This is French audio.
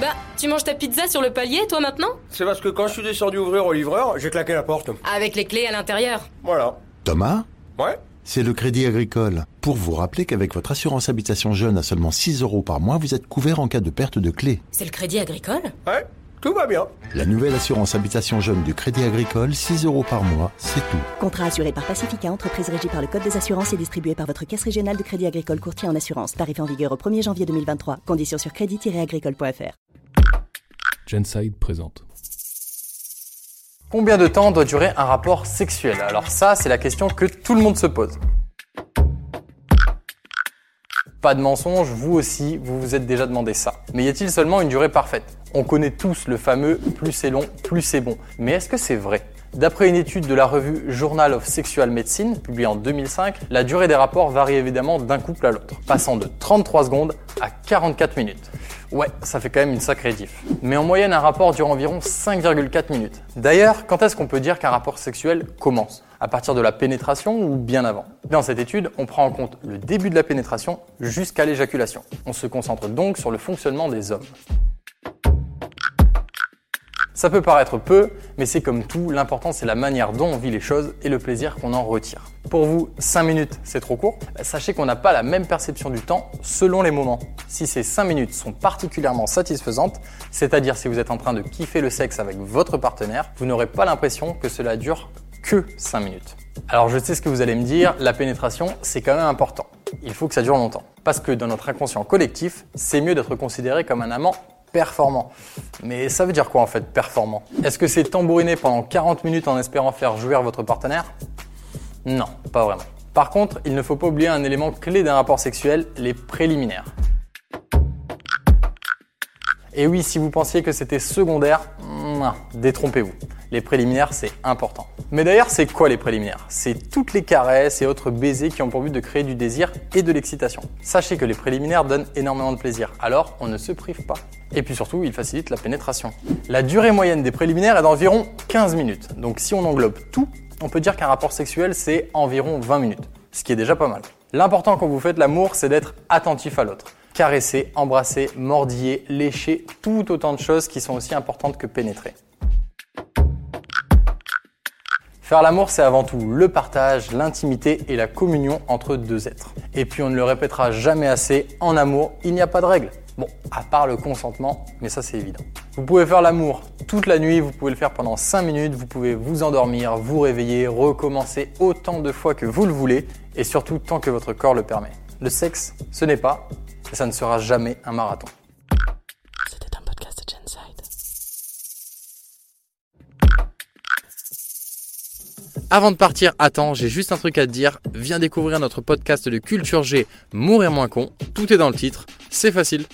Bah, tu manges ta pizza sur le palier, toi maintenant C'est parce que quand je suis descendu ouvrir au livreur, j'ai claqué la porte. Avec les clés à l'intérieur. Voilà. Thomas Ouais C'est le Crédit Agricole. Pour vous rappeler qu'avec votre assurance habitation jeune à seulement 6 euros par mois, vous êtes couvert en cas de perte de clé. C'est le crédit agricole Ouais, tout va bien. La nouvelle assurance habitation jeune du Crédit Agricole, 6 euros par mois, c'est tout. Contrat assuré par Pacifica, entreprise régie par le Code des assurances et distribué par votre caisse régionale de crédit agricole courtier en assurance. Tarif en vigueur au 1er janvier 2023. Conditions sur crédit-agricole.fr. Genside présente. Combien de temps doit durer un rapport sexuel? Alors ça, c'est la question que tout le monde se pose. Pas de mensonge, vous aussi, vous vous êtes déjà demandé ça. Mais y a-t-il seulement une durée parfaite? On connaît tous le fameux plus c'est long, plus c'est bon. Mais est-ce que c'est vrai? D'après une étude de la revue Journal of Sexual Medicine, publiée en 2005, la durée des rapports varie évidemment d'un couple à l'autre, passant de 33 secondes à 44 minutes. Ouais, ça fait quand même une sacrée diff. Mais en moyenne, un rapport dure environ 5,4 minutes. D'ailleurs, quand est-ce qu'on peut dire qu'un rapport sexuel commence? À partir de la pénétration ou bien avant? Dans cette étude, on prend en compte le début de la pénétration jusqu'à l'éjaculation. On se concentre donc sur le fonctionnement des hommes. Ça peut paraître peu, mais c'est comme tout, l'important c'est la manière dont on vit les choses et le plaisir qu'on en retire. Pour vous, 5 minutes c'est trop court bah, Sachez qu'on n'a pas la même perception du temps selon les moments. Si ces 5 minutes sont particulièrement satisfaisantes, c'est-à-dire si vous êtes en train de kiffer le sexe avec votre partenaire, vous n'aurez pas l'impression que cela dure que 5 minutes. Alors je sais ce que vous allez me dire, la pénétration c'est quand même important. Il faut que ça dure longtemps. Parce que dans notre inconscient collectif, c'est mieux d'être considéré comme un amant performant. Mais ça veut dire quoi en fait performant? Est-ce que c'est tambouriner pendant 40 minutes en espérant faire jouir votre partenaire? Non, pas vraiment. Par contre, il ne faut pas oublier un élément clé d'un rapport sexuel, les préliminaires. Et oui, si vous pensiez que c'était secondaire, détrompez-vous. Les préliminaires, c'est important. Mais d'ailleurs, c'est quoi les préliminaires? C'est toutes les caresses et autres baisers qui ont pour but de créer du désir et de l'excitation. Sachez que les préliminaires donnent énormément de plaisir, alors on ne se prive pas. Et puis surtout, ils facilitent la pénétration. La durée moyenne des préliminaires est d'environ 15 minutes. Donc si on englobe tout, on peut dire qu'un rapport sexuel, c'est environ 20 minutes. Ce qui est déjà pas mal. L'important quand vous faites l'amour, c'est d'être attentif à l'autre. Caresser, embrasser, mordiller, lécher, tout autant de choses qui sont aussi importantes que pénétrer. Faire l'amour, c'est avant tout le partage, l'intimité et la communion entre deux êtres. Et puis on ne le répétera jamais assez, en amour, il n'y a pas de règle. Bon, à part le consentement, mais ça c'est évident. Vous pouvez faire l'amour toute la nuit, vous pouvez le faire pendant 5 minutes, vous pouvez vous endormir, vous réveiller, recommencer autant de fois que vous le voulez, et surtout tant que votre corps le permet. Le sexe, ce n'est pas, et ça ne sera jamais un marathon. Avant de partir, attends, j'ai juste un truc à te dire. Viens découvrir notre podcast de culture G, Mourir moins con. Tout est dans le titre. C'est facile.